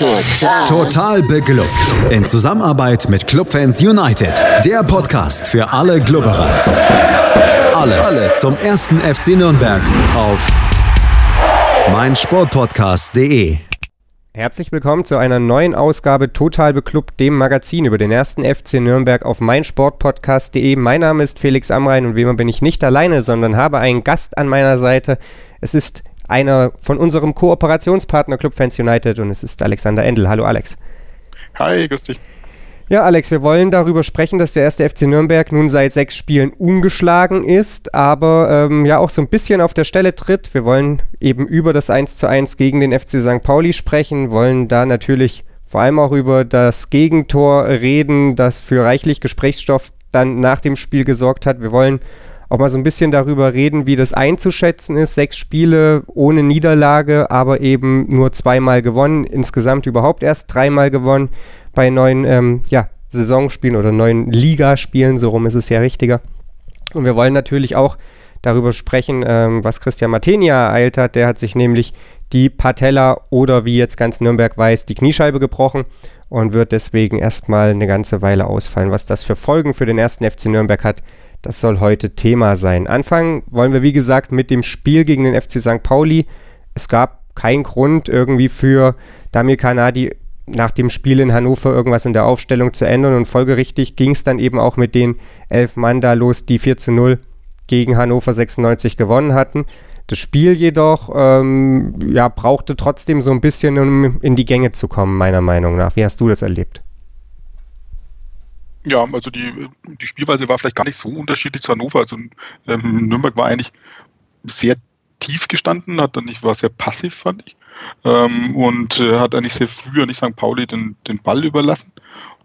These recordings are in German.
Total. Total beglückt. In Zusammenarbeit mit Clubfans United. Der Podcast für alle Glubberer. Alles, Alles zum ersten FC Nürnberg auf meinsportpodcast.de. Herzlich willkommen zu einer neuen Ausgabe Total Beklubbt, dem Magazin über den ersten FC Nürnberg auf meinsportpodcast.de. Mein Name ist Felix Amrein und wie immer bin ich nicht alleine, sondern habe einen Gast an meiner Seite. Es ist einer von unserem Kooperationspartner Club Fans United und es ist Alexander Endel. Hallo Alex. Hi, grüß dich. Ja, Alex, wir wollen darüber sprechen, dass der erste FC Nürnberg nun seit sechs Spielen ungeschlagen ist, aber ähm, ja auch so ein bisschen auf der Stelle tritt. Wir wollen eben über das 1 zu 1 gegen den FC St. Pauli sprechen, wollen da natürlich vor allem auch über das Gegentor reden, das für reichlich Gesprächsstoff dann nach dem Spiel gesorgt hat. Wir wollen auch mal so ein bisschen darüber reden, wie das einzuschätzen ist. Sechs Spiele ohne Niederlage, aber eben nur zweimal gewonnen. Insgesamt überhaupt erst dreimal gewonnen bei neuen ähm, ja, Saisonspielen oder neuen Ligaspielen. So rum ist es ja richtiger. Und wir wollen natürlich auch darüber sprechen, ähm, was Christian Martenia ereilt hat. Der hat sich nämlich die Patella oder wie jetzt ganz Nürnberg weiß, die Kniescheibe gebrochen und wird deswegen erstmal eine ganze Weile ausfallen. Was das für Folgen für den ersten FC Nürnberg hat, das soll heute Thema sein. Anfangen wollen wir, wie gesagt, mit dem Spiel gegen den FC St. Pauli. Es gab keinen Grund irgendwie für Damir Kanadi nach dem Spiel in Hannover irgendwas in der Aufstellung zu ändern und folgerichtig ging es dann eben auch mit den elf Mann da los, die 4 zu 0 gegen Hannover 96 gewonnen hatten. Das Spiel jedoch ähm, ja, brauchte trotzdem so ein bisschen, um in die Gänge zu kommen, meiner Meinung nach. Wie hast du das erlebt? Ja, also die, die Spielweise war vielleicht gar nicht so unterschiedlich zu Hannover. Also ähm, Nürnberg war eigentlich sehr tief gestanden, hat dann nicht, war sehr passiv, fand ich. Ähm, und äh, hat eigentlich sehr früh an nicht St. Pauli den, den Ball überlassen.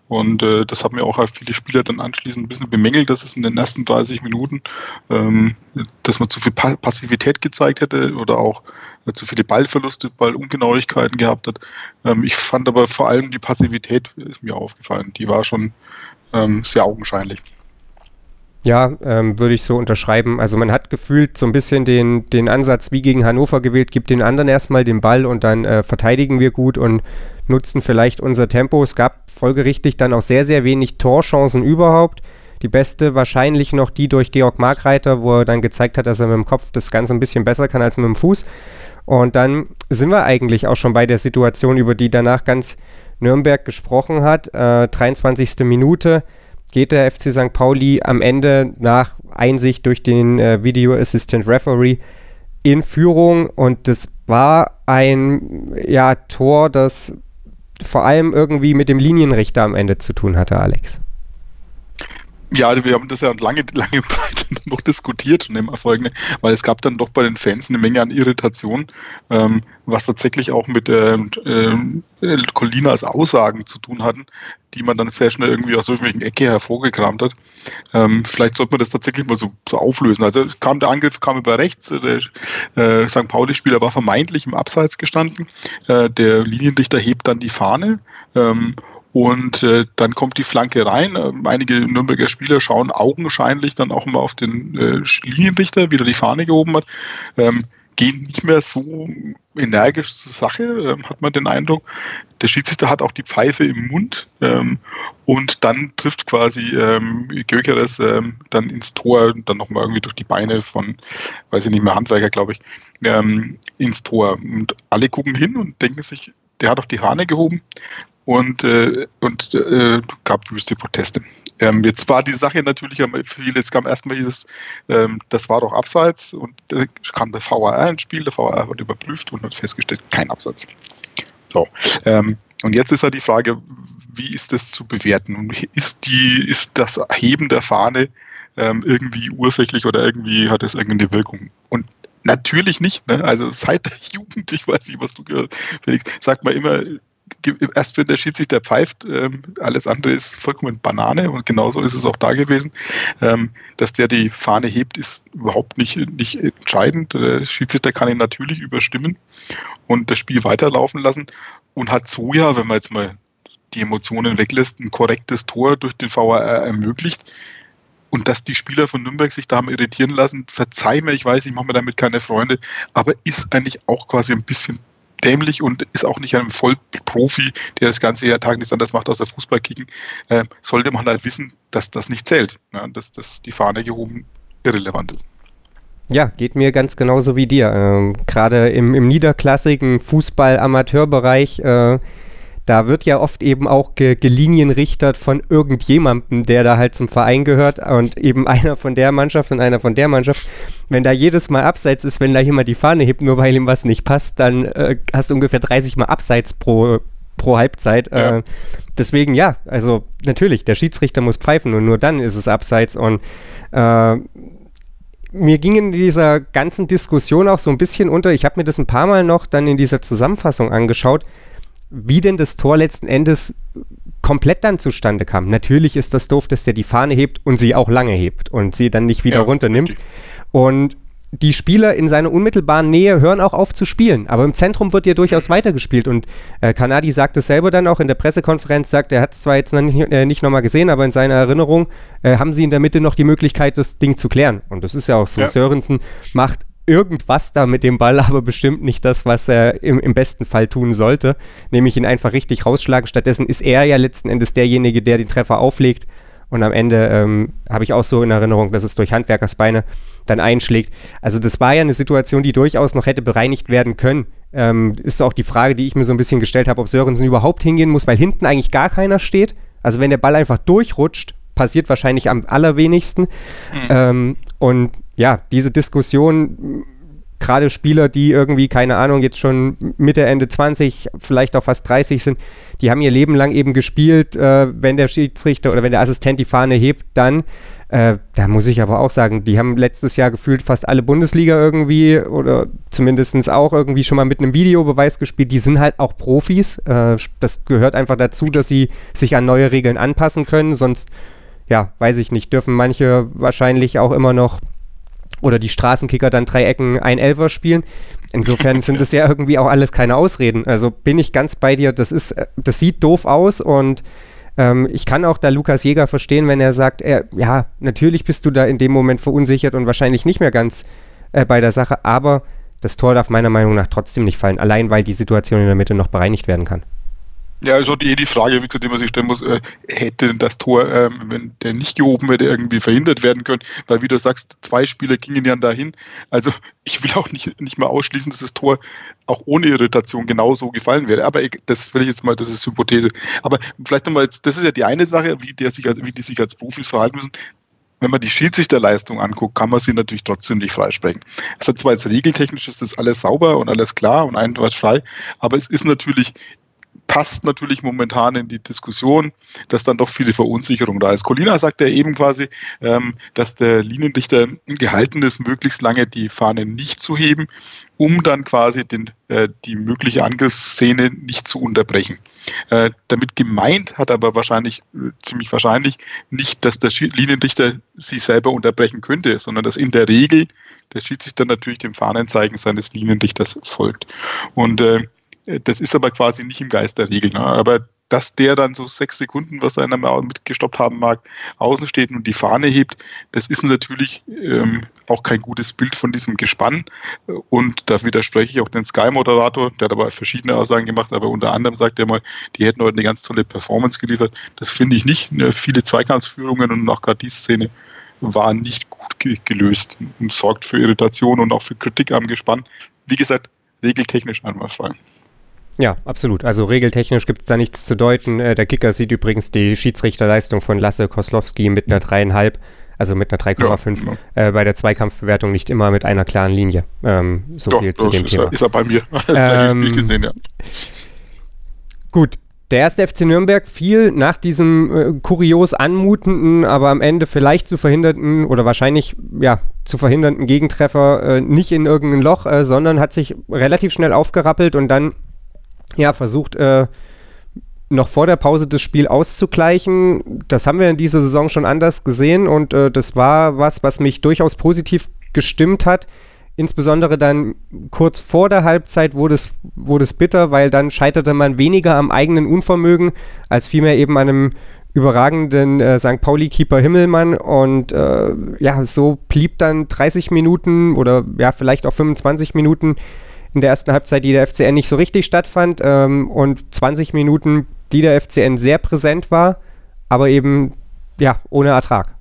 Und äh, das haben ja auch viele Spieler dann anschließend ein bisschen bemängelt, dass es in den ersten 30 Minuten, ähm, dass man zu viel pa Passivität gezeigt hätte oder auch äh, zu viele Ballverluste, Ballungenauigkeiten gehabt hat. Ähm, ich fand aber vor allem die Passivität ist mir aufgefallen. Die war schon ähm, sehr augenscheinlich. Ja, ähm, würde ich so unterschreiben. Also man hat gefühlt so ein bisschen den, den Ansatz wie gegen Hannover gewählt, gibt den anderen erstmal den Ball und dann äh, verteidigen wir gut und nutzen vielleicht unser Tempo. Es gab folgerichtig dann auch sehr, sehr wenig Torchancen überhaupt. Die beste wahrscheinlich noch die durch Georg Markreiter, wo er dann gezeigt hat, dass er mit dem Kopf das Ganze ein bisschen besser kann als mit dem Fuß. Und dann sind wir eigentlich auch schon bei der Situation, über die danach ganz Nürnberg gesprochen hat. Äh, 23. Minute geht der FC St. Pauli am Ende nach Einsicht durch den äh, Video Assistant Referee in Führung und das war ein ja, Tor, das vor allem irgendwie mit dem Linienrichter am Ende zu tun hatte, Alex. Ja, wir haben das ja lange, lange breit noch diskutiert und immer folgende, weil es gab dann doch bei den Fans eine Menge an Irritation, ähm, was tatsächlich auch mit äh, äh, Colinas Aussagen zu tun hatten, die man dann sehr schnell irgendwie aus irgendwelchen Ecke hervorgekramt hat. Ähm, vielleicht sollte man das tatsächlich mal so, so auflösen. Also kam der Angriff kam über rechts, der äh, St. Pauli-Spieler war vermeintlich im Abseits gestanden, äh, der Linienrichter hebt dann die Fahne. Ähm, und äh, dann kommt die Flanke rein. Ähm, einige Nürnberger Spieler schauen augenscheinlich dann auch mal auf den äh, Linienrichter, wie er die Fahne gehoben hat. Ähm, gehen nicht mehr so energisch zur Sache, ähm, hat man den Eindruck. Der Schiedsrichter hat auch die Pfeife im Mund ähm, und dann trifft quasi ähm, Gökeres ähm, dann ins Tor, dann nochmal irgendwie durch die Beine von, weiß ich nicht mehr, Handwerker, glaube ich, ähm, ins Tor. Und alle gucken hin und denken sich, der hat auf die Fahne gehoben und, äh, und äh, gab wüste Proteste. Ähm, jetzt war die Sache natürlich, viele, es kam erstmal dieses, ähm, das war doch Abseits und äh, kam der VAR ins Spiel, der VAR hat überprüft und hat festgestellt, kein Abseits. So, ähm, und jetzt ist ja die Frage, wie ist das zu bewerten? Ist, die, ist das Heben der Fahne ähm, irgendwie ursächlich oder irgendwie hat es irgendeine Wirkung? Und Natürlich nicht. Ne? Also seit der Jugend, ich weiß nicht, was du gehört Felix, sagt man immer, erst wenn der Schiedsrichter pfeift, ähm, alles andere ist vollkommen Banane und genauso ist es auch da gewesen. Ähm, dass der die Fahne hebt, ist überhaupt nicht, nicht entscheidend. Der Schiedsrichter kann ihn natürlich überstimmen und das Spiel weiterlaufen lassen und hat so ja, wenn man jetzt mal die Emotionen weglässt, ein korrektes Tor durch den VAR ermöglicht. Und dass die Spieler von Nürnberg sich da haben irritieren lassen, verzeih mir, ich weiß, ich mache mir damit keine Freunde, aber ist eigentlich auch quasi ein bisschen dämlich und ist auch nicht ein Vollprofi, der das ganze Jahr Tag nichts anderes macht, außer Fußball kicken, äh, sollte man halt wissen, dass das nicht zählt, ne? dass, dass die Fahne gehoben irrelevant ist. Ja, geht mir ganz genauso wie dir. Ähm, Gerade im, im niederklassigen Fußball-Amateurbereich äh, da wird ja oft eben auch ge gelinienrichtert von irgendjemandem, der da halt zum Verein gehört und eben einer von der Mannschaft und einer von der Mannschaft. Wenn da jedes Mal abseits ist, wenn da jemand die Fahne hebt, nur weil ihm was nicht passt, dann äh, hast du ungefähr 30 Mal abseits pro, pro Halbzeit. Ja. Äh, deswegen ja, also natürlich, der Schiedsrichter muss pfeifen und nur dann ist es abseits und äh, mir ging in dieser ganzen Diskussion auch so ein bisschen unter, ich habe mir das ein paar Mal noch dann in dieser Zusammenfassung angeschaut, wie denn das Tor letzten Endes komplett dann zustande kam. Natürlich ist das doof, dass der die Fahne hebt und sie auch lange hebt und sie dann nicht wieder ja, runternimmt. Richtig. Und die Spieler in seiner unmittelbaren Nähe hören auch auf zu spielen. Aber im Zentrum wird ja durchaus weitergespielt. Und äh, Kanadi sagt es selber dann auch in der Pressekonferenz, sagt, er hat es zwar jetzt noch nicht, äh, nicht nochmal gesehen, aber in seiner Erinnerung äh, haben sie in der Mitte noch die Möglichkeit, das Ding zu klären. Und das ist ja auch so. Ja. Sörensen macht irgendwas da mit dem Ball, aber bestimmt nicht das, was er im, im, besten Fall tun sollte, nämlich ihn einfach richtig rausschlagen. Stattdessen ist er ja letzten Endes derjenige, der den Treffer auflegt. Und am Ende ähm, habe ich auch so in Erinnerung, dass es durch Handwerkersbeine dann einschlägt. Also das war ja eine Situation, die durchaus noch hätte bereinigt werden können. Ähm, ist auch die Frage, die ich mir so ein bisschen gestellt habe, ob Sörensen überhaupt hingehen muss, weil hinten eigentlich gar keiner steht. Also wenn der Ball einfach durchrutscht, passiert wahrscheinlich am allerwenigsten. Mhm. Ähm, und ja, diese Diskussion, gerade Spieler, die irgendwie, keine Ahnung, jetzt schon Mitte, Ende 20, vielleicht auch fast 30 sind, die haben ihr Leben lang eben gespielt, äh, wenn der Schiedsrichter oder wenn der Assistent die Fahne hebt, dann. Äh, da muss ich aber auch sagen, die haben letztes Jahr gefühlt fast alle Bundesliga irgendwie oder zumindest auch irgendwie schon mal mit einem Videobeweis gespielt. Die sind halt auch Profis. Äh, das gehört einfach dazu, dass sie sich an neue Regeln anpassen können. Sonst, ja, weiß ich nicht, dürfen manche wahrscheinlich auch immer noch oder die Straßenkicker dann drei Ecken ein Elfer spielen. Insofern sind das ja irgendwie auch alles keine Ausreden. Also bin ich ganz bei dir, das ist, das sieht doof aus und ähm, ich kann auch da Lukas Jäger verstehen, wenn er sagt, er, ja, natürlich bist du da in dem Moment verunsichert und wahrscheinlich nicht mehr ganz äh, bei der Sache, aber das Tor darf meiner Meinung nach trotzdem nicht fallen, allein weil die Situation in der Mitte noch bereinigt werden kann. Ja, also die, die Frage, wie gesagt, die man sich stellen muss, äh, hätte das Tor, ähm, wenn der nicht gehoben wäre, irgendwie verhindert werden können? Weil, wie du sagst, zwei Spieler gingen ja dahin. Also ich will auch nicht, nicht mal ausschließen, dass das Tor auch ohne Irritation genauso gefallen wäre. Aber das will ich jetzt mal, das ist Hypothese. Aber vielleicht nochmal das ist ja die eine Sache, wie, der sich, wie die sich als Profis verhalten müssen wenn man die Schiedsrichterleistung anguckt, kann man sie natürlich trotzdem nicht freisprechen. Es hat zwar jetzt regeltechnisch ist das alles sauber und alles klar und einwandfrei, aber es ist natürlich passt natürlich momentan in die Diskussion, dass dann doch viele Verunsicherung da ist. Colina sagt ja eben quasi, ähm, dass der Linienrichter gehalten ist, möglichst lange die Fahne nicht zu heben, um dann quasi den, äh, die mögliche Angriffsszene nicht zu unterbrechen. Äh, damit gemeint hat aber wahrscheinlich, äh, ziemlich wahrscheinlich, nicht, dass der Linienrichter sie selber unterbrechen könnte, sondern dass in der Regel der Schiedsrichter natürlich dem Fahnenzeigen seines Linienrichters folgt. Und äh, das ist aber quasi nicht im Geist der Regel. Ne? Aber dass der dann so sechs Sekunden, was er einmal mitgestoppt haben mag, außen steht und die Fahne hebt, das ist natürlich ähm, auch kein gutes Bild von diesem Gespann. Und da widerspreche ich auch den Sky-Moderator, der hat aber verschiedene Aussagen gemacht, aber unter anderem sagt er mal, die hätten heute eine ganz tolle Performance geliefert. Das finde ich nicht. Ne? Viele Zweikampfsführungen und auch gerade die Szene waren nicht gut ge gelöst und sorgt für Irritation und auch für Kritik am Gespann. Wie gesagt, regeltechnisch einmal frei. Ja, absolut. Also regeltechnisch gibt es da nichts zu deuten. Äh, der Kicker sieht übrigens die Schiedsrichterleistung von Lasse Koslowski mit einer dreieinhalb, also mit einer 3,5 ja, ja. äh, bei der Zweikampfbewertung nicht immer mit einer klaren Linie. Ähm, so Doch, viel zu dem ist Thema. Er, ist er bei mir. Das ähm, Spiel gesehen, ja. Gut, der erste FC Nürnberg fiel nach diesem äh, kurios anmutenden, aber am Ende vielleicht zu verhindernden oder wahrscheinlich ja zu verhindernden Gegentreffer äh, nicht in irgendein Loch, äh, sondern hat sich relativ schnell aufgerappelt und dann ja, versucht, äh, noch vor der Pause das Spiel auszugleichen. Das haben wir in dieser Saison schon anders gesehen und äh, das war was, was mich durchaus positiv gestimmt hat. Insbesondere dann kurz vor der Halbzeit wurde es, wurde es bitter, weil dann scheiterte man weniger am eigenen Unvermögen, als vielmehr eben an einem überragenden äh, St. Pauli-Keeper Himmelmann. Und äh, ja, so blieb dann 30 Minuten oder ja, vielleicht auch 25 Minuten in der ersten Halbzeit, die der FCN nicht so richtig stattfand ähm, und 20 Minuten, die der FCN sehr präsent war, aber eben ja ohne Ertrag.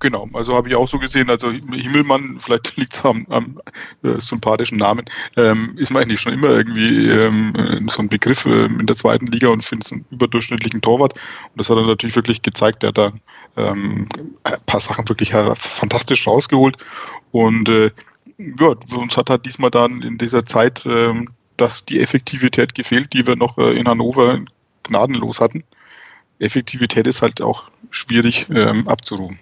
Genau, also habe ich auch so gesehen. Also Himmelmann, vielleicht liegt es am, am äh, sympathischen Namen, ähm, ist mir eigentlich schon immer irgendwie ähm, so ein Begriff äh, in der zweiten Liga und finde es einen überdurchschnittlichen Torwart. Und das hat er natürlich wirklich gezeigt. Er hat da ähm, ein paar Sachen wirklich fantastisch rausgeholt. Und äh, ja, uns hat halt diesmal dann in dieser Zeit ähm, dass die Effektivität gefehlt, die wir noch äh, in Hannover gnadenlos hatten. Effektivität ist halt auch schwierig ähm, abzurufen.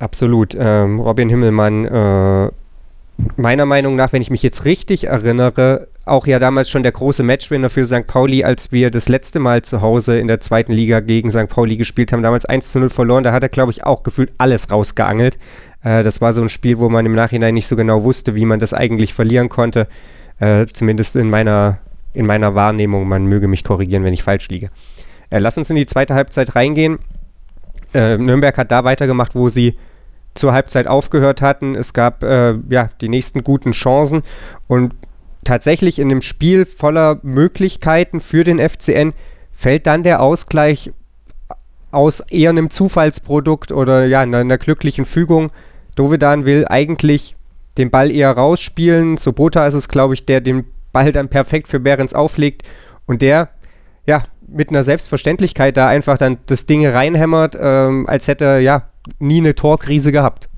Absolut. Ähm, Robin Himmelmann, äh, meiner Meinung nach, wenn ich mich jetzt richtig erinnere, auch ja damals schon der große Matchwinner für St. Pauli, als wir das letzte Mal zu Hause in der zweiten Liga gegen St. Pauli gespielt haben, damals 1 zu 0 verloren. Da hat er, glaube ich, auch gefühlt alles rausgeangelt. Äh, das war so ein Spiel, wo man im Nachhinein nicht so genau wusste, wie man das eigentlich verlieren konnte. Äh, zumindest in meiner, in meiner Wahrnehmung. Man möge mich korrigieren, wenn ich falsch liege. Äh, lass uns in die zweite Halbzeit reingehen. Äh, Nürnberg hat da weitergemacht, wo sie zur Halbzeit aufgehört hatten. Es gab äh, ja die nächsten guten Chancen und tatsächlich in dem Spiel voller Möglichkeiten für den FCN fällt dann der Ausgleich aus eher einem Zufallsprodukt oder ja, einer, einer glücklichen Fügung. Dovedan will eigentlich den Ball eher rausspielen. Sobota ist es, glaube ich, der den Ball dann perfekt für Behrens auflegt und der, ja, mit einer Selbstverständlichkeit da einfach dann das Ding reinhämmert, ähm, als hätte er, ja, nie eine Torkrise gehabt.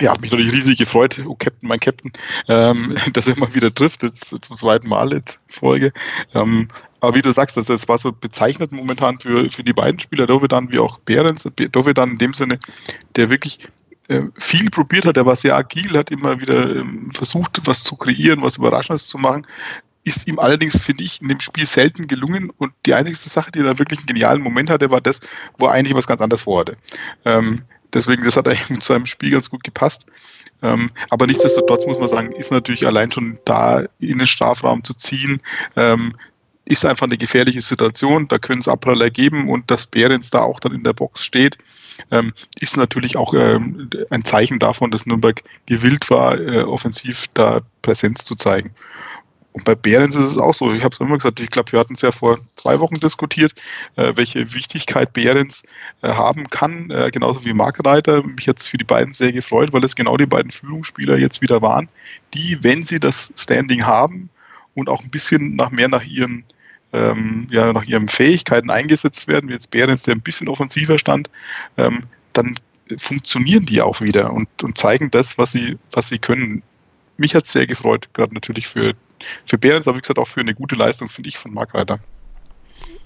Ja, mich natürlich riesig gefreut, oh Captain, mein Captain, ähm, dass er mal wieder trifft, jetzt zum zweiten Mal jetzt Folge. Ähm, aber wie du sagst, das, war so bezeichnend momentan für, für die beiden Spieler, Dovedan wie auch Behrens. Dovedan in dem Sinne, der wirklich äh, viel probiert hat, er war sehr agil, hat immer wieder ähm, versucht, was zu kreieren, was Überraschendes zu machen ist ihm allerdings, finde ich, in dem Spiel selten gelungen. Und die einzige Sache, die er wirklich einen genialen Moment hatte, war das, wo er eigentlich was ganz anderes vorhatte. Ähm, deswegen, das hat eigentlich mit seinem Spiel ganz gut gepasst. Ähm, aber nichtsdestotrotz muss man sagen, ist natürlich allein schon da in den Strafraum zu ziehen, ähm, ist einfach eine gefährliche Situation. Da können es Abpraller geben und dass Behrens da auch dann in der Box steht, ähm, ist natürlich auch ähm, ein Zeichen davon, dass Nürnberg gewillt war, äh, offensiv da Präsenz zu zeigen. Und bei Behrens ist es auch so. Ich habe es immer gesagt, ich glaube, wir hatten es ja vor zwei Wochen diskutiert, äh, welche Wichtigkeit Behrens äh, haben kann, äh, genauso wie Markreiter. Mich hat es für die beiden sehr gefreut, weil es genau die beiden Führungsspieler jetzt wieder waren, die, wenn sie das Standing haben und auch ein bisschen nach mehr nach ihren ähm, ja, nach ihren Fähigkeiten eingesetzt werden, wie jetzt Behrens, der ein bisschen offensiver stand, ähm, dann funktionieren die auch wieder und, und zeigen das, was sie, was sie können. Mich hat es sehr gefreut, gerade natürlich für für Behrens, aber wie gesagt auch für eine gute Leistung, finde ich, von Marc Reiter.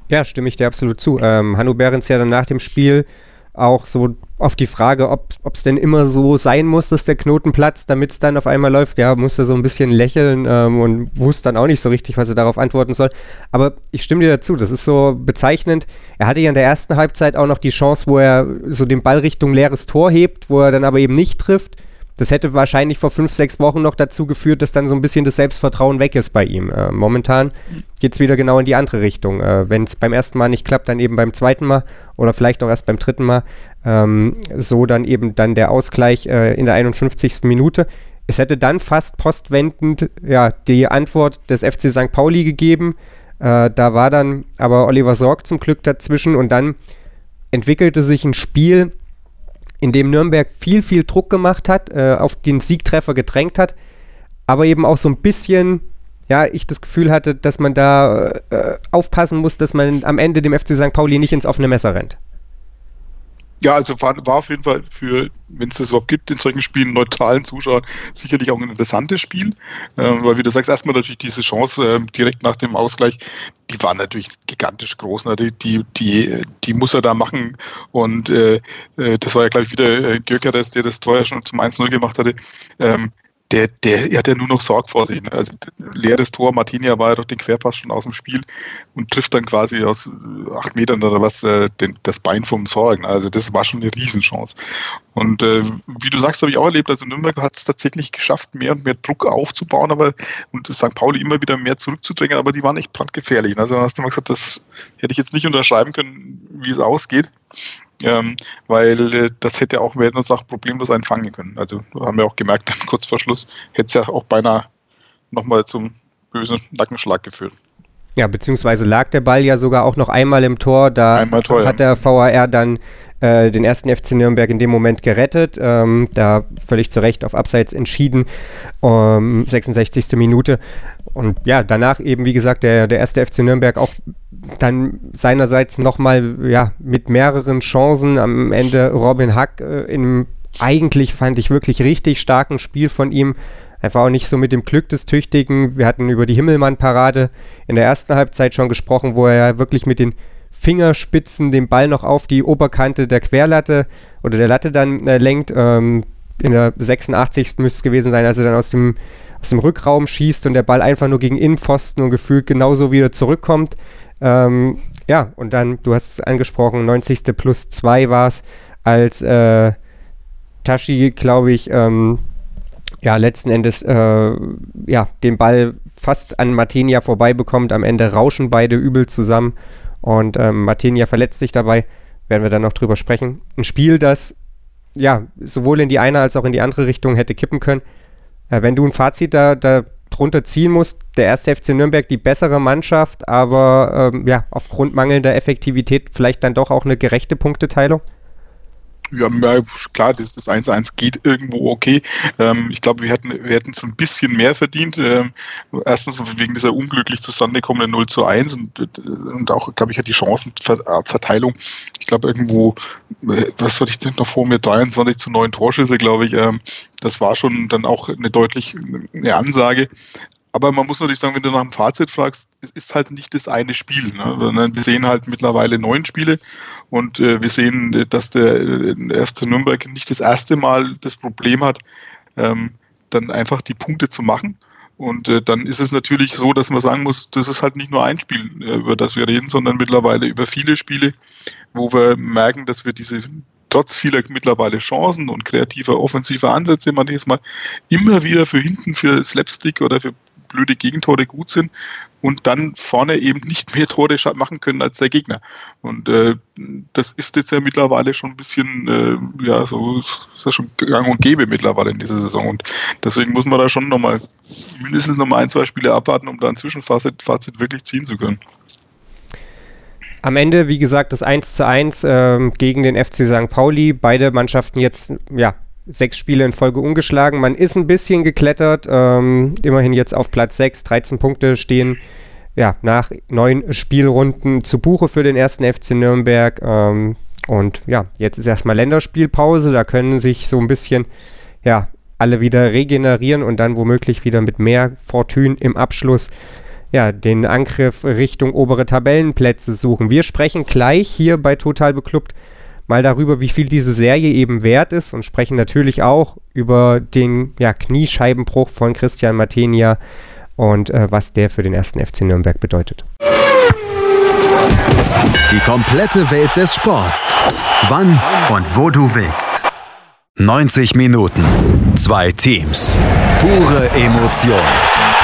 Ja, stimme ich dir absolut zu. Ähm, Hanno Behrens ja dann nach dem Spiel auch so auf die Frage, ob es denn immer so sein muss, dass der Knoten platzt, damit es dann auf einmal läuft, ja, musste so ein bisschen lächeln ähm, und wusste dann auch nicht so richtig, was er darauf antworten soll. Aber ich stimme dir dazu, das ist so bezeichnend. Er hatte ja in der ersten Halbzeit auch noch die Chance, wo er so den Ball Richtung leeres Tor hebt, wo er dann aber eben nicht trifft. Das hätte wahrscheinlich vor fünf, sechs Wochen noch dazu geführt, dass dann so ein bisschen das Selbstvertrauen weg ist bei ihm. Äh, momentan geht es wieder genau in die andere Richtung. Äh, Wenn es beim ersten Mal nicht klappt, dann eben beim zweiten Mal oder vielleicht auch erst beim dritten Mal. Ähm, so dann eben dann der Ausgleich äh, in der 51. Minute. Es hätte dann fast postwendend ja, die Antwort des FC St. Pauli gegeben. Äh, da war dann aber Oliver Sorg zum Glück dazwischen und dann entwickelte sich ein Spiel, in dem Nürnberg viel, viel Druck gemacht hat, äh, auf den Siegtreffer gedrängt hat, aber eben auch so ein bisschen, ja, ich das Gefühl hatte, dass man da äh, aufpassen muss, dass man am Ende dem FC St. Pauli nicht ins offene Messer rennt. Ja, also war, war auf jeden Fall für, wenn es das überhaupt gibt, in solchen Spielen neutralen Zuschauern sicherlich auch ein interessantes Spiel. Äh, weil, wie du sagst, erstmal natürlich diese Chance äh, direkt nach dem Ausgleich, die war natürlich gigantisch groß. Ne? Die, die, die, die muss er da machen. Und äh, äh das war ja, glaube ich, wieder äh, Gökeres, der das Tor ja schon zum 1-0 gemacht hatte. Ähm, der, der er hat ja nur noch Sorg vor sich. Ne? Also leeres Tor, Martinia war ja doch den Querpass schon aus dem Spiel und trifft dann quasi aus äh, acht Metern oder was äh, den, das Bein vom Sorg. Ne? Also das war schon eine Riesenchance. Und äh, wie du sagst, habe ich auch erlebt, also Nürnberg hat es tatsächlich geschafft, mehr und mehr Druck aufzubauen, aber und St. Pauli immer wieder mehr zurückzudrängen, aber die waren echt brandgefährlich. Also hast du mal gesagt, das hätte ich jetzt nicht unterschreiben können, wie es ausgeht. Ähm, weil äh, das hätte auch werden uns auch problemlos einfangen können. Also haben wir auch gemerkt, kurz vor Schluss hätte es ja auch beinahe nochmal zum bösen Nackenschlag geführt. Ja, beziehungsweise lag der Ball ja sogar auch noch einmal im Tor. Da Tor, hat der VAR dann äh, den ersten FC Nürnberg in dem Moment gerettet. Ähm, da völlig zu Recht auf Abseits entschieden. Um, 66. Minute. Und ja, danach eben, wie gesagt, der, der erste FC Nürnberg auch dann seinerseits nochmal ja, mit mehreren Chancen. Am Ende Robin Hack äh, in eigentlich fand ich wirklich richtig starken Spiel von ihm Einfach auch nicht so mit dem Glück des Tüchtigen. Wir hatten über die Himmelmann-Parade in der ersten Halbzeit schon gesprochen, wo er ja wirklich mit den Fingerspitzen den Ball noch auf die Oberkante der Querlatte oder der Latte dann äh, lenkt. Ähm, in der 86. müsste es gewesen sein, als er dann aus dem, aus dem Rückraum schießt und der Ball einfach nur gegen Innenpfosten und gefühlt genauso wieder zurückkommt. Ähm, ja, und dann, du hast es angesprochen, 90. plus 2 war es, als äh, Tashi, glaube ich, ähm, ja, letzten Endes äh, ja, den Ball fast an Martinia vorbei bekommt. Am Ende rauschen beide übel zusammen und ähm, Martinia verletzt sich dabei. Werden wir dann noch drüber sprechen. Ein Spiel, das ja sowohl in die eine als auch in die andere Richtung hätte kippen können. Äh, wenn du ein Fazit da, da drunter ziehen musst, der erste FC Nürnberg die bessere Mannschaft, aber ähm, ja, aufgrund mangelnder Effektivität vielleicht dann doch auch eine gerechte Punkteteilung? Ja, klar, das, das 1-1 geht irgendwo okay. Ähm, ich glaube, wir hätten, wir hätten es ein bisschen mehr verdient. Ähm, erstens wegen dieser unglücklich zustande kommenden 0 zu 1 und, und auch, glaube ich, hat die Chancenverteilung. Ich glaube, irgendwo, äh, was hatte ich denn noch vor mir? 23 zu 9 Torschüsse, glaube ich. Ähm, das war schon dann auch eine deutlich eine Ansage. Aber man muss natürlich sagen, wenn du nach dem Fazit fragst, ist halt nicht das eine Spiel. Ne? Wir sehen halt mittlerweile neun Spiele und äh, wir sehen, äh, dass der äh, FC Nürnberg nicht das erste Mal das Problem hat, ähm, dann einfach die Punkte zu machen. Und äh, dann ist es natürlich so, dass man sagen muss, das ist halt nicht nur ein Spiel, äh, über das wir reden, sondern mittlerweile über viele Spiele, wo wir merken, dass wir diese trotz vieler mittlerweile Chancen und kreativer offensiver Ansätze manchmal immer wieder für hinten für Slapstick oder für blöde Gegentore gut sind und dann vorne eben nicht mehr Tore machen können als der Gegner. Und äh, das ist jetzt ja mittlerweile schon ein bisschen, äh, ja, so ist ja schon gang und gäbe mittlerweile in dieser Saison. Und deswegen muss man da schon nochmal mindestens nochmal ein, zwei Spiele abwarten, um da ein Zwischenfazit Fazit wirklich ziehen zu können. Am Ende, wie gesagt, das 1 zu 1 äh, gegen den FC St. Pauli. Beide Mannschaften jetzt ja, sechs Spiele in Folge ungeschlagen. Man ist ein bisschen geklettert, ähm, immerhin jetzt auf Platz 6, 13 Punkte stehen ja, nach neun Spielrunden zu Buche für den ersten FC Nürnberg. Ähm, und ja, jetzt ist erstmal Länderspielpause, da können sich so ein bisschen ja, alle wieder regenerieren und dann womöglich wieder mit mehr Fortune im Abschluss ja, den Angriff Richtung obere Tabellenplätze suchen. Wir sprechen gleich hier bei Total Beklubbt mal darüber, wie viel diese Serie eben wert ist und sprechen natürlich auch über den ja, Kniescheibenbruch von Christian Matenia und äh, was der für den ersten FC Nürnberg bedeutet. Die komplette Welt des Sports. Wann und wo du willst. 90 Minuten. Zwei Teams. Pure Emotion.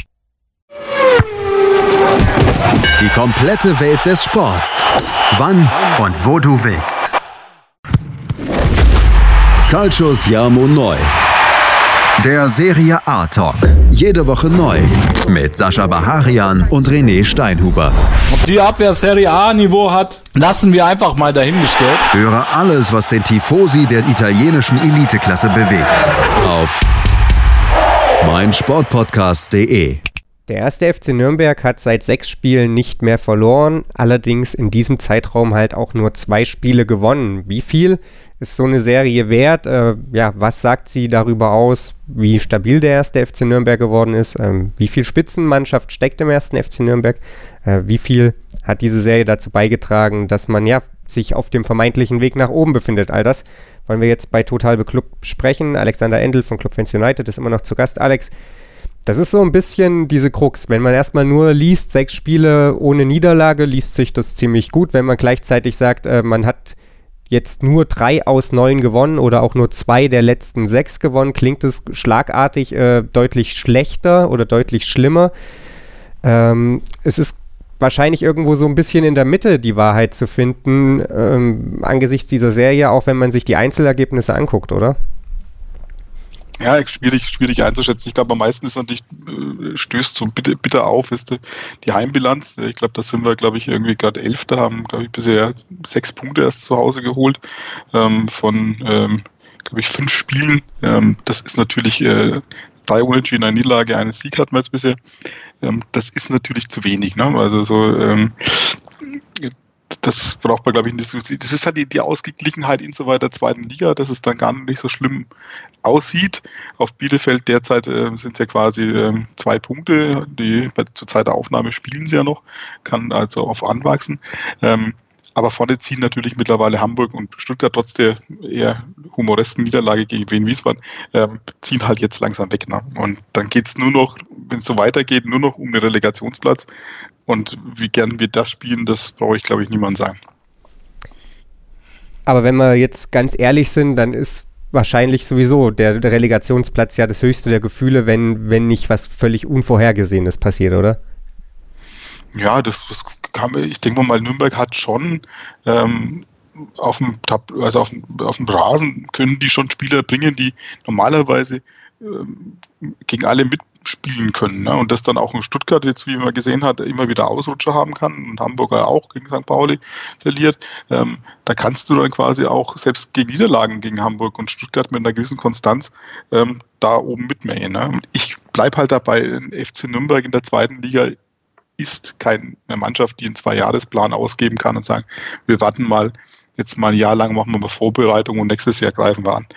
Die komplette Welt des Sports. Wann und wo du willst. Calcius Jamo Neu. Der Serie A Talk. Jede Woche neu. Mit Sascha Baharian und René Steinhuber. Ob die Abwehr Serie A Niveau hat, lassen wir einfach mal dahingestellt. Höre alles, was den Tifosi der italienischen Eliteklasse bewegt. Auf meinsportpodcast.de Der erste FC Nürnberg hat seit sechs Spielen nicht mehr verloren, allerdings in diesem Zeitraum halt auch nur zwei Spiele gewonnen. Wie viel ist so eine Serie wert? Äh, ja, was sagt sie darüber aus, wie stabil der erste FC Nürnberg geworden ist? Ähm, wie viel Spitzenmannschaft steckt im ersten FC Nürnberg? Äh, wie viel hat diese Serie dazu beigetragen, dass man ja sich auf dem vermeintlichen Weg nach oben befindet? All das wollen wir jetzt bei Total Beklubbt sprechen. Alexander Endel von Club Fans United ist immer noch zu Gast. Alex, das ist so ein bisschen diese Krux. Wenn man erstmal nur liest, sechs Spiele ohne Niederlage, liest sich das ziemlich gut. Wenn man gleichzeitig sagt, äh, man hat jetzt nur drei aus neun gewonnen oder auch nur zwei der letzten sechs gewonnen, klingt es schlagartig äh, deutlich schlechter oder deutlich schlimmer. Ähm, es ist wahrscheinlich irgendwo so ein bisschen in der Mitte die Wahrheit zu finden, ähm, angesichts dieser Serie, auch wenn man sich die Einzelergebnisse anguckt, oder? Ja, schwierig, schwierig einzuschätzen. Ich glaube, am meisten ist natürlich, äh, stößt so bitter, bitter auf, ist die Heimbilanz. Ich glaube, da sind wir, glaube ich, irgendwie gerade Elfter, haben, glaube ich, bisher sechs Punkte erst zu Hause geholt ähm, von, ähm, glaube ich, fünf Spielen. Ähm, das ist natürlich äh, drei Unentschieden, eine Niederlage, einen Sieg hatten wir jetzt bisher. Ähm, das ist natürlich zu wenig. Ne? Also so ähm, das braucht man, glaube ich, nicht. Das ist halt die, die Ausgeglichenheit in so weiter zweiten Liga, dass es dann gar nicht so schlimm aussieht. Auf Bielefeld derzeit äh, sind es ja quasi äh, zwei Punkte. Die bei, zur Zeit der Aufnahme spielen sie ja noch, kann also auf anwachsen. Ähm, aber vorne ziehen natürlich mittlerweile Hamburg und Stuttgart trotz der eher humoresken Niederlage gegen Wien Wiesbaden, ähm, ziehen halt jetzt langsam weg. Ne? Und dann geht es nur noch, wenn es so weitergeht, nur noch um den Relegationsplatz. Und wie gern wir das spielen, das brauche ich, glaube ich, niemand sagen. Aber wenn wir jetzt ganz ehrlich sind, dann ist wahrscheinlich sowieso der, der Relegationsplatz ja das höchste der Gefühle, wenn, wenn nicht was völlig Unvorhergesehenes passiert, oder? Ja, das, das kann, ich denke mal, Nürnberg hat schon ähm, auf dem, also auf dem, auf dem Rasen können die schon Spieler bringen, die normalerweise ähm, gegen alle mitspielen können. Ne? Und das dann auch in Stuttgart jetzt, wie man gesehen hat, immer wieder Ausrutscher haben kann und Hamburger auch gegen St. Pauli verliert. Ähm, da kannst du dann quasi auch selbst gegen Niederlagen gegen Hamburg und Stuttgart mit einer gewissen Konstanz ähm, da oben mitmähen. Ne? Ich bleibe halt dabei, FC Nürnberg in der zweiten Liga ist keine Mannschaft, die einen Zwei-Jahres-Plan ausgeben kann und sagen, wir warten mal, jetzt mal ein Jahr lang machen wir mal Vorbereitung und nächstes Jahr greifen wir an.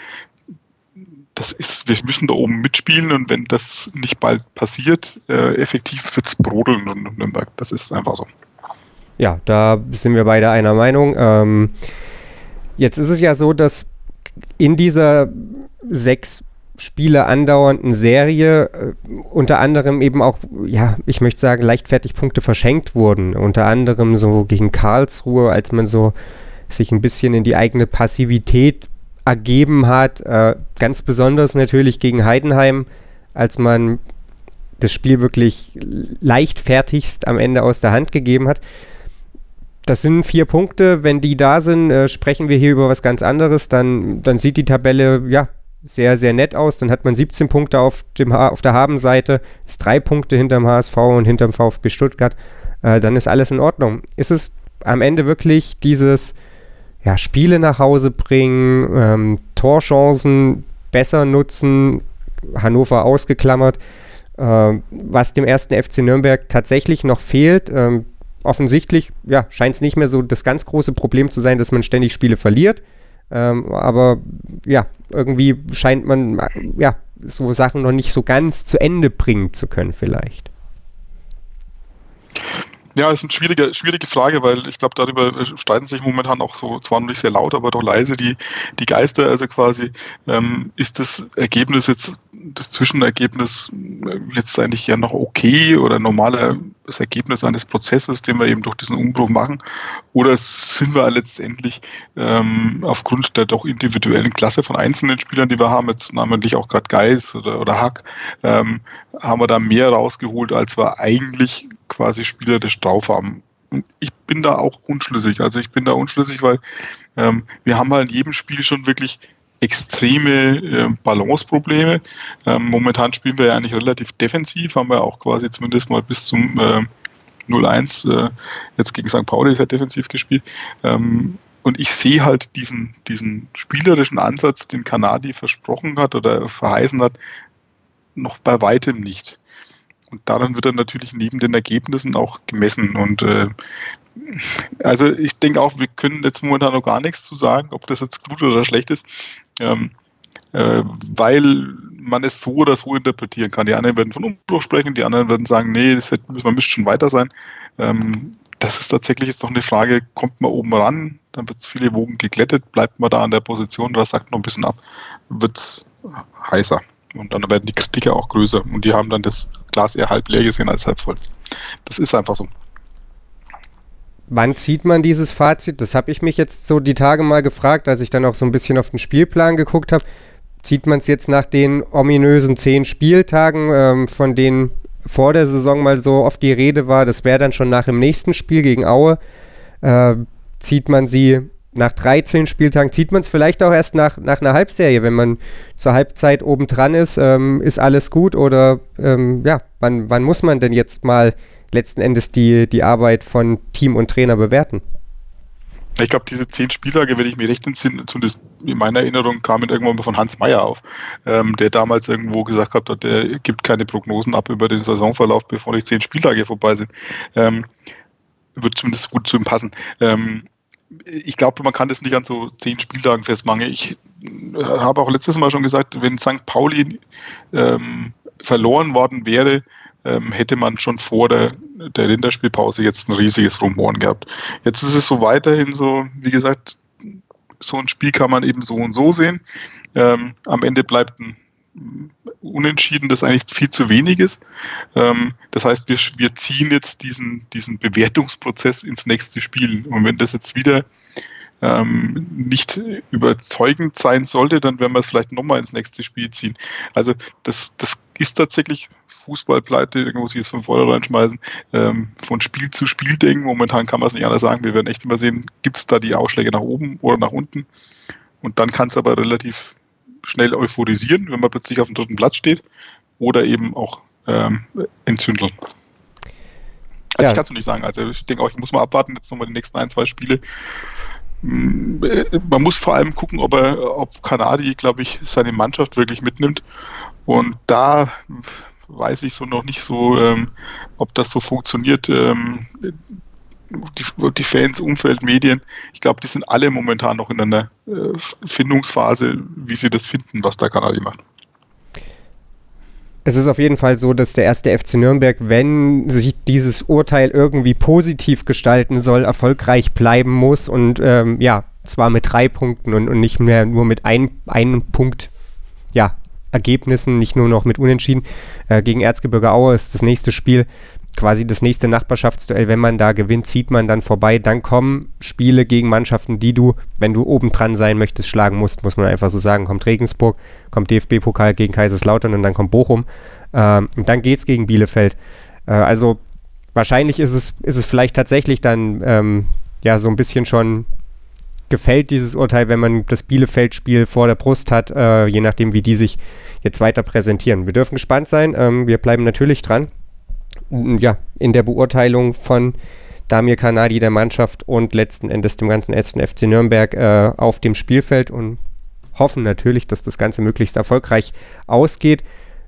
Das ist, wir müssen da oben mitspielen und wenn das nicht bald passiert, äh, effektiv wird es brodeln in Nürnberg. Das ist einfach so. Ja, da sind wir beide einer Meinung. Ähm, jetzt ist es ja so, dass in dieser sechs Spiele andauernden Serie äh, unter anderem eben auch, ja, ich möchte sagen, leichtfertig Punkte verschenkt wurden. Unter anderem so gegen Karlsruhe, als man so sich ein bisschen in die eigene Passivität ergeben hat. Äh, ganz besonders natürlich gegen Heidenheim, als man das Spiel wirklich leichtfertigst am Ende aus der Hand gegeben hat. Das sind vier Punkte. Wenn die da sind, äh, sprechen wir hier über was ganz anderes. Dann, dann sieht die Tabelle, ja, sehr, sehr nett aus. Dann hat man 17 Punkte auf, dem auf der Habenseite, ist drei Punkte hinterm HSV und hinterm VfB Stuttgart. Äh, dann ist alles in Ordnung. Ist es am Ende wirklich dieses ja, Spiele nach Hause bringen, ähm, Torchancen besser nutzen, Hannover ausgeklammert, äh, was dem ersten FC Nürnberg tatsächlich noch fehlt. Ähm, offensichtlich ja, scheint es nicht mehr so das ganz große Problem zu sein, dass man ständig Spiele verliert. Ähm, aber ja, irgendwie scheint man ja so Sachen noch nicht so ganz zu Ende bringen zu können, vielleicht. Ja, ist eine schwierige, schwierige Frage, weil ich glaube, darüber streiten sich momentan auch so, zwar noch nicht sehr laut, aber doch leise die, die Geister. Also quasi, ähm, ist das Ergebnis jetzt, das Zwischenergebnis äh, jetzt eigentlich ja noch okay oder normales Ergebnis eines Prozesses, den wir eben durch diesen Umbruch machen? Oder sind wir letztendlich ähm, aufgrund der doch individuellen Klasse von einzelnen Spielern, die wir haben, jetzt namentlich auch gerade Geis oder, oder Hack, ähm, haben wir da mehr rausgeholt, als wir eigentlich quasi Spieler des drauf haben. Ich bin da auch unschlüssig. Also ich bin da unschlüssig, weil ähm, wir haben halt in jedem Spiel schon wirklich extreme äh, Balanceprobleme. Ähm, momentan spielen wir ja eigentlich relativ defensiv, haben wir auch quasi zumindest mal bis zum äh, 0-1 äh, jetzt gegen St. Pauli sehr defensiv gespielt. Ähm, und ich sehe halt diesen, diesen spielerischen Ansatz, den Kanadi versprochen hat oder verheißen hat, noch bei weitem nicht. Und daran wird dann natürlich neben den Ergebnissen auch gemessen. Und äh, also ich denke auch, wir können jetzt momentan noch gar nichts zu sagen, ob das jetzt gut oder schlecht ist, ähm, äh, weil man es so oder so interpretieren kann. Die einen werden von Umbruch sprechen, die anderen werden sagen, nee, das hätte, man müsste schon weiter sein. Ähm, das ist tatsächlich jetzt noch eine Frage, kommt man oben ran, dann wird es viele Wogen geglättet, bleibt man da an der Position oder sagt noch ein bisschen ab, wird es heißer. Und dann werden die Kritiker auch größer und die haben dann das Glas eher halb leer gesehen als halb voll. Das ist einfach so. Wann zieht man dieses Fazit? Das habe ich mich jetzt so die Tage mal gefragt, als ich dann auch so ein bisschen auf den Spielplan geguckt habe. Zieht man es jetzt nach den ominösen zehn Spieltagen, ähm, von denen vor der Saison mal so oft die Rede war, das wäre dann schon nach dem nächsten Spiel gegen Aue. Äh, zieht man sie nach 13 Spieltagen, zieht man es vielleicht auch erst nach, nach einer Halbserie, wenn man zur Halbzeit obendran ist, ähm, ist alles gut oder ähm, ja, wann, wann muss man denn jetzt mal letzten Endes die, die Arbeit von Team und Trainer bewerten? Ich glaube, diese zehn Spieltage, wenn ich mich recht entsinne, zumindest in meiner Erinnerung, kamen irgendwann mal von Hans Meyer auf, ähm, der damals irgendwo gesagt hat, der gibt keine Prognosen ab über den Saisonverlauf, bevor nicht zehn Spieltage vorbei sind. Ähm, wird zumindest gut zu ihm passen. Ähm, ich glaube, man kann das nicht an so zehn Spieltagen festmachen. Ich äh, habe auch letztes Mal schon gesagt, wenn St. Pauli ähm, verloren worden wäre, ähm, hätte man schon vor der, der Länderspielpause jetzt ein riesiges Rumoren gehabt. Jetzt ist es so weiterhin so, wie gesagt, so ein Spiel kann man eben so und so sehen. Ähm, am Ende bleibt ein Unentschieden, das eigentlich viel zu wenig ist. Ähm, das heißt, wir, wir ziehen jetzt diesen, diesen Bewertungsprozess ins nächste Spiel. Und wenn das jetzt wieder ähm, nicht überzeugend sein sollte, dann werden wir es vielleicht nochmal ins nächste Spiel ziehen. Also das, das ist tatsächlich Fußballpleite, irgendwo muss ich es von vornherein schmeißen, ähm, von Spiel zu Spiel denken. Momentan kann man es nicht anders sagen. Wir werden echt immer sehen, gibt es da die Ausschläge nach oben oder nach unten. Und dann kann es aber relativ schnell euphorisieren, wenn man plötzlich auf dem dritten Platz steht oder eben auch ähm, entzündeln. Also ja. ich kann es nicht sagen. Also ich denke auch, ich muss mal abwarten, jetzt nochmal die nächsten ein, zwei Spiele. Man muss vor allem gucken, ob er, ob Kanadi, glaube ich, seine Mannschaft wirklich mitnimmt. Und da weiß ich so noch nicht so, ähm, ob das so funktioniert. Ähm, die, die, Fans, Umfeld, Medien, ich glaube, die sind alle momentan noch in einer äh, Findungsphase, wie sie das finden, was der Kanadi macht. Es ist auf jeden Fall so, dass der erste FC Nürnberg, wenn sich dieses Urteil irgendwie positiv gestalten soll, erfolgreich bleiben muss und ähm, ja, zwar mit drei Punkten und, und nicht mehr nur mit ein, einem Punkt, ja, Ergebnissen, nicht nur noch mit Unentschieden. Äh, gegen Erzgebirge Aue ist das nächste Spiel quasi das nächste Nachbarschaftsduell, wenn man da gewinnt, zieht man dann vorbei. Dann kommen Spiele gegen Mannschaften, die du, wenn du oben dran sein möchtest, schlagen musst, muss man einfach so sagen. Kommt Regensburg, kommt DFB-Pokal gegen Kaiserslautern und dann kommt Bochum. Ähm, und dann geht es gegen Bielefeld. Äh, also wahrscheinlich ist es, ist es vielleicht tatsächlich dann ähm, ja so ein bisschen schon gefällt dieses Urteil, wenn man das Bielefeld-Spiel vor der Brust hat, äh, je nachdem, wie die sich jetzt weiter präsentieren. Wir dürfen gespannt sein. Ähm, wir bleiben natürlich dran ja, in der Beurteilung von Damir Kanadi der Mannschaft und letzten Endes dem ganzen ersten FC Nürnberg äh, auf dem Spielfeld und hoffen natürlich, dass das Ganze möglichst erfolgreich ausgeht.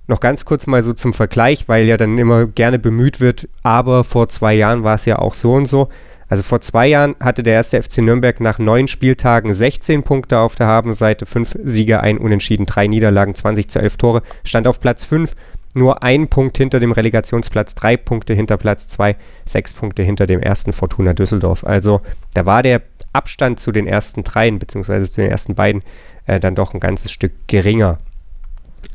Noch ganz kurz mal so zum Vergleich, weil ja dann immer gerne bemüht wird, aber vor zwei Jahren war es ja auch so und so. Also vor zwei Jahren hatte der erste FC Nürnberg nach neun Spieltagen 16 Punkte auf der Habenseite, fünf Siege, ein Unentschieden, drei Niederlagen, 20 zu 11 Tore, stand auf Platz 5 nur ein Punkt hinter dem Relegationsplatz, drei Punkte hinter Platz zwei, sechs Punkte hinter dem ersten Fortuna Düsseldorf. Also da war der Abstand zu den ersten dreien, beziehungsweise zu den ersten beiden, äh, dann doch ein ganzes Stück geringer.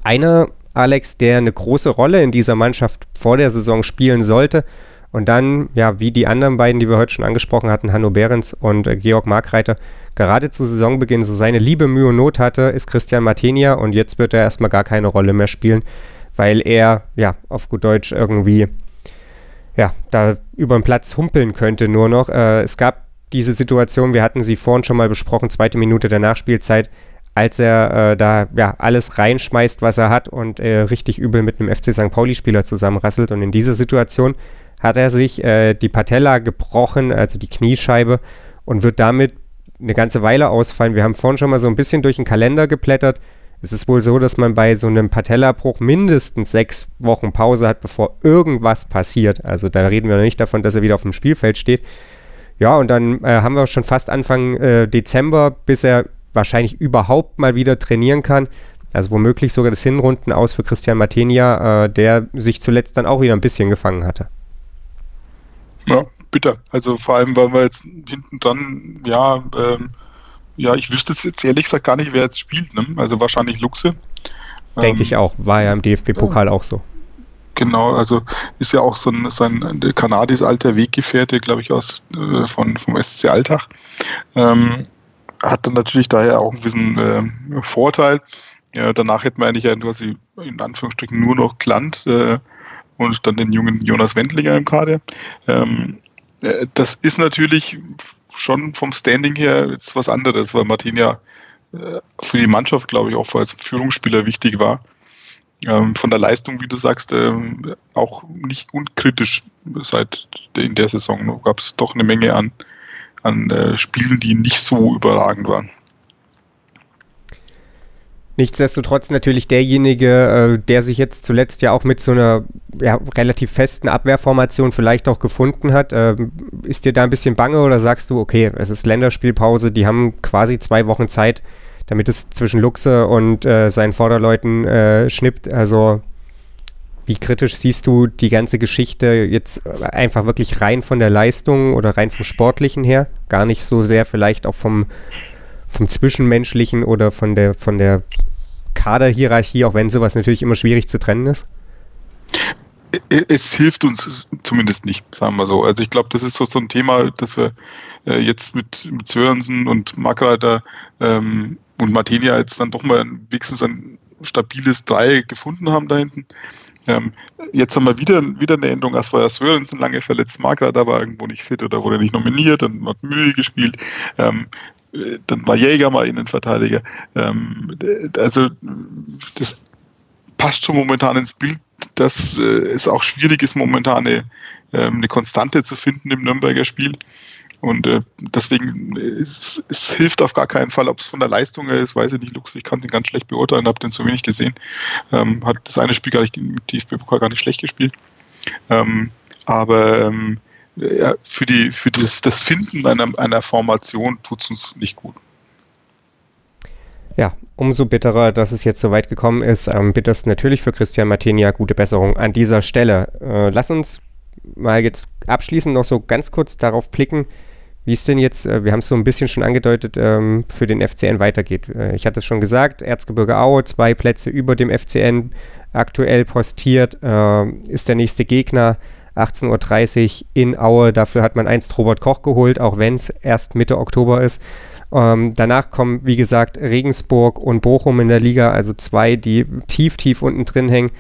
Einer, Alex, der eine große Rolle in dieser Mannschaft vor der Saison spielen sollte, und dann, ja, wie die anderen beiden, die wir heute schon angesprochen hatten, Hanno Behrens und äh, Georg Markreiter, gerade zu Saisonbeginn so seine Liebe, Mühe und Not hatte, ist Christian Martenia und jetzt wird er erstmal gar keine Rolle mehr spielen weil er, ja, auf gut Deutsch irgendwie, ja, da über den Platz humpeln könnte nur noch. Äh, es gab diese Situation, wir hatten sie vorhin schon mal besprochen, zweite Minute der Nachspielzeit, als er äh, da ja alles reinschmeißt, was er hat und äh, richtig übel mit einem FC St. Pauli-Spieler zusammenrasselt. Und in dieser Situation hat er sich äh, die Patella gebrochen, also die Kniescheibe, und wird damit eine ganze Weile ausfallen. Wir haben vorhin schon mal so ein bisschen durch den Kalender geblättert. Es ist wohl so, dass man bei so einem Patellabruch mindestens sechs Wochen Pause hat, bevor irgendwas passiert. Also da reden wir noch nicht davon, dass er wieder auf dem Spielfeld steht. Ja, und dann äh, haben wir schon fast Anfang äh, Dezember, bis er wahrscheinlich überhaupt mal wieder trainieren kann. Also womöglich sogar das Hinrunden aus für Christian Matenia, äh, der sich zuletzt dann auch wieder ein bisschen gefangen hatte. Ja, bitter. Also vor allem, weil wir jetzt hinten dran, ja, ähm, ja, ich wüsste jetzt ehrlich gesagt gar nicht, wer jetzt spielt. Ne? Also wahrscheinlich Luxe. Denke ähm, ich auch. War ja im DFB-Pokal ja. auch so. Genau, also ist ja auch so ein, so ein Kanadis alter Weggefährte, glaube ich, aus äh, von, vom SC Alltag. Ähm, hat dann natürlich daher auch einen gewissen äh, Vorteil. Ja, danach hätten wir eigentlich ja quasi in Anführungsstrichen nur noch Klant äh, und dann den jungen Jonas Wendlinger im Kader. Ähm, äh, das ist natürlich schon vom Standing her jetzt was anderes, weil Martin ja äh, für die Mannschaft, glaube ich, auch als Führungsspieler wichtig war. Ähm, von der Leistung, wie du sagst, ähm, auch nicht unkritisch seit in der Saison. Gab es doch eine Menge an, an äh, Spielen, die nicht so überragend waren. Nichtsdestotrotz natürlich derjenige, äh, der sich jetzt zuletzt ja auch mit so einer ja, relativ festen Abwehrformation vielleicht auch gefunden hat. Äh, ist dir da ein bisschen bange oder sagst du, okay, es ist Länderspielpause, die haben quasi zwei Wochen Zeit, damit es zwischen Luxe und äh, seinen Vorderleuten äh, schnippt? Also wie kritisch siehst du die ganze Geschichte jetzt einfach wirklich rein von der Leistung oder rein vom Sportlichen her? Gar nicht so sehr vielleicht auch vom, vom Zwischenmenschlichen oder von der, von der Kaderhierarchie, auch wenn sowas natürlich immer schwierig zu trennen ist? Es hilft uns zumindest nicht, sagen wir so. Also ich glaube, das ist so, so ein Thema, das wir äh, jetzt mit, mit Sörensen und Markreiter ähm, und Martinia jetzt dann doch mal wenigstens ein stabiles Drei gefunden haben da hinten. Ähm, jetzt haben wir wieder, wieder eine Änderung. Erst war ja Sörensen lange verletzt, Markreiter war irgendwo nicht fit oder wurde nicht nominiert, dann hat Mühe gespielt. Ähm, dann war Jäger mal Innenverteidiger. Ähm, also das passt schon momentan ins Bild, dass äh, es auch schwierig ist, momentan eine, ähm, eine Konstante zu finden im Nürnberger Spiel. Und äh, deswegen, es, es, hilft auf gar keinen Fall, ob es von der Leistung her ist, weiß ich nicht, Lux, ich kann den ganz schlecht beurteilen, habe den zu wenig gesehen. Ähm, hat das eine Spiel gar nicht, im DFB-Pokal gar nicht schlecht gespielt. Ähm, aber ähm, ja, für, die, für das, das Finden einer, einer Formation tut es uns nicht gut. Ja, umso bitterer, dass es jetzt so weit gekommen ist. Am bittersten natürlich für Christian Martinia. Gute Besserung an dieser Stelle. Äh, lass uns mal jetzt abschließend noch so ganz kurz darauf blicken, wie es denn jetzt, äh, wir haben es so ein bisschen schon angedeutet, ähm, für den FCN weitergeht. Äh, ich hatte es schon gesagt, Erzgebirge Aue, zwei Plätze über dem FCN aktuell postiert, äh, ist der nächste Gegner. 18.30 Uhr in Aue. Dafür hat man einst Robert Koch geholt, auch wenn es erst Mitte Oktober ist. Ähm, danach kommen, wie gesagt, Regensburg und Bochum in der Liga, also zwei, die tief, tief unten drin hängen.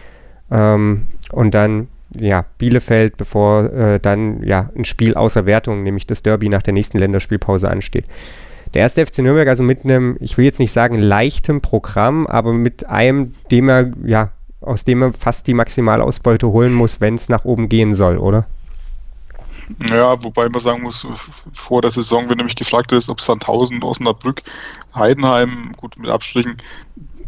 Ähm, und dann, ja, Bielefeld, bevor äh, dann ja ein Spiel außer Wertung, nämlich das Derby nach der nächsten Länderspielpause ansteht. Der erste FC Nürnberg also mit einem, ich will jetzt nicht sagen leichtem Programm, aber mit einem, dem er ja aus dem er fast die Maximalausbeute holen muss, wenn es nach oben gehen soll, oder? Ja, wobei man sagen muss, vor der Saison, wenn du mich gefragt hättest, ob Sandhausen, Osnabrück, Heidenheim, gut mit Abstrichen,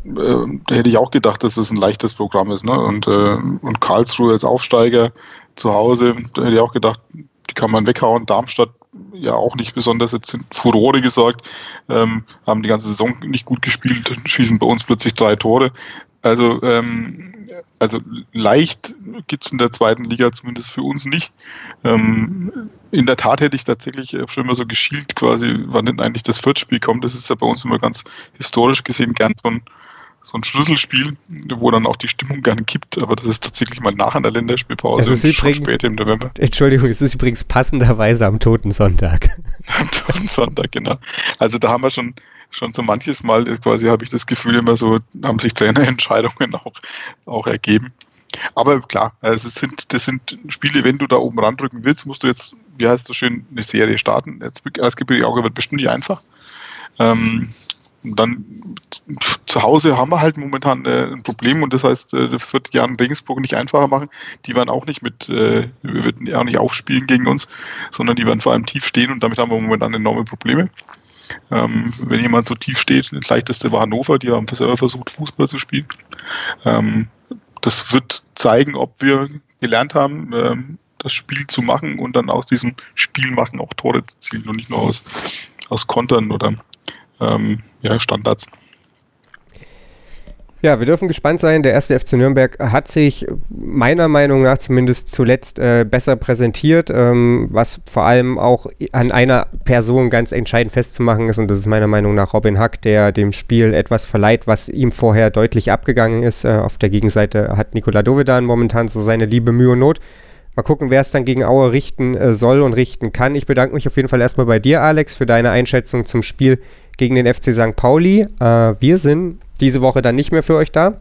äh, hätte ich auch gedacht, dass es das ein leichtes Programm ist. Ne? Und, äh, und Karlsruhe als Aufsteiger zu Hause, da hätte ich auch gedacht, die kann man weghauen. Darmstadt ja auch nicht besonders jetzt in Furore gesorgt, ähm, haben die ganze Saison nicht gut gespielt, schießen bei uns plötzlich drei Tore. Also, ähm, also leicht gibt es in der zweiten Liga zumindest für uns nicht. Ähm, in der Tat hätte ich tatsächlich schon immer so geschielt quasi, wann denn eigentlich das Viertspiel kommt. Das ist ja bei uns immer ganz historisch gesehen gern so ein, so ein Schlüsselspiel, wo dann auch die Stimmung gern kippt, aber das ist tatsächlich mal nach einer Länderspielpause. Es ist übrigens, spät im November. Entschuldigung, es ist übrigens passenderweise am Toten Sonntag. am Toten Sonntag, genau. Also da haben wir schon schon so manches Mal quasi habe ich das Gefühl immer so, haben sich Trainerentscheidungen auch, auch ergeben. Aber klar, also es sind, das sind Spiele, wenn du da oben randrücken willst, musst du jetzt, wie heißt das schön, eine Serie starten. Jetzt Erzgebirge Auge wird bestimmt nicht einfach. Ähm, dann zu Hause haben wir halt momentan äh, ein Problem und das heißt, äh, das wird Jan Regensburg nicht einfacher machen. Die werden auch nicht mit, äh, würden auch nicht aufspielen gegen uns, sondern die werden vor allem tief stehen und damit haben wir momentan enorme Probleme. Ähm, wenn jemand so tief steht, das leichteste war Hannover, die haben selber versucht, Fußball zu spielen. Ähm, das wird zeigen, ob wir gelernt haben, ähm, das Spiel zu machen und dann aus diesem Spiel machen auch Tore zu zielen und nicht nur aus, aus Kontern oder ähm, ja, Standards. Ja, wir dürfen gespannt sein. Der erste FC Nürnberg hat sich meiner Meinung nach zumindest zuletzt äh, besser präsentiert, ähm, was vor allem auch an einer Person ganz entscheidend festzumachen ist. Und das ist meiner Meinung nach Robin Hack, der dem Spiel etwas verleiht, was ihm vorher deutlich abgegangen ist. Äh, auf der Gegenseite hat Nikola Dovedan momentan so seine liebe Mühe und Not. Mal gucken, wer es dann gegen Aue richten äh, soll und richten kann. Ich bedanke mich auf jeden Fall erstmal bei dir, Alex, für deine Einschätzung zum Spiel gegen den FC St. Pauli. Äh, wir sind diese Woche dann nicht mehr für euch da,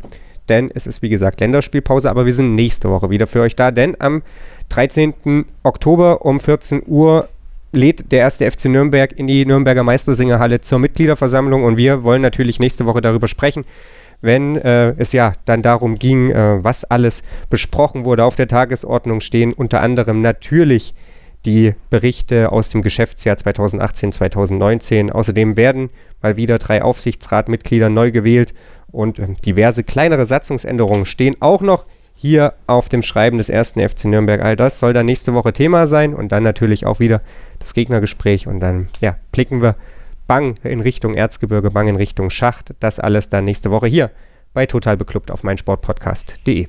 denn es ist wie gesagt Länderspielpause, aber wir sind nächste Woche wieder für euch da, denn am 13. Oktober um 14 Uhr lädt der erste FC Nürnberg in die Nürnberger Meistersingerhalle zur Mitgliederversammlung. Und wir wollen natürlich nächste Woche darüber sprechen, wenn äh, es ja dann darum ging, äh, was alles besprochen wurde, auf der Tagesordnung stehen, unter anderem natürlich die Berichte aus dem Geschäftsjahr 2018, 2019. Außerdem werden mal wieder drei Aufsichtsratmitglieder neu gewählt und äh, diverse kleinere Satzungsänderungen stehen auch noch hier auf dem Schreiben des ersten FC Nürnberg. All das soll dann nächste Woche Thema sein und dann natürlich auch wieder das Gegnergespräch und dann ja, blicken wir bang in Richtung Erzgebirge, bang in Richtung Schacht. Das alles dann nächste Woche hier bei Total Beklubbt auf meinsportpodcast.de.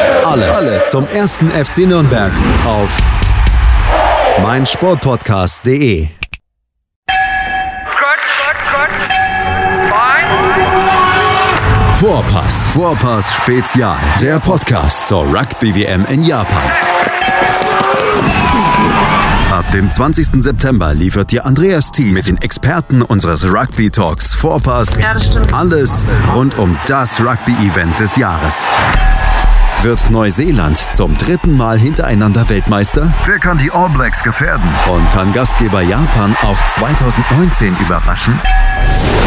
Alles, alles zum ersten FC Nürnberg auf meinsportpodcast.de. Vorpass. Vorpass Spezial. Der Podcast zur Rugby-WM in Japan. Ab dem 20. September liefert dir Andreas Thies mit den Experten unseres Rugby Talks Vorpass Ja, alles rund um das Rugby-Event des Jahres. Wird Neuseeland zum dritten Mal hintereinander Weltmeister? Wer kann die All Blacks gefährden? Und kann Gastgeber Japan auch 2019 überraschen?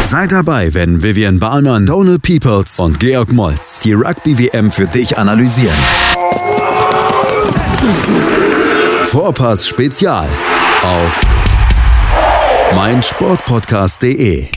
Sei dabei, wenn Vivian Bahlmann, Donald Peoples und Georg Moltz die Rugby-WM für dich analysieren. Vorpass Spezial auf meinsportpodcast.de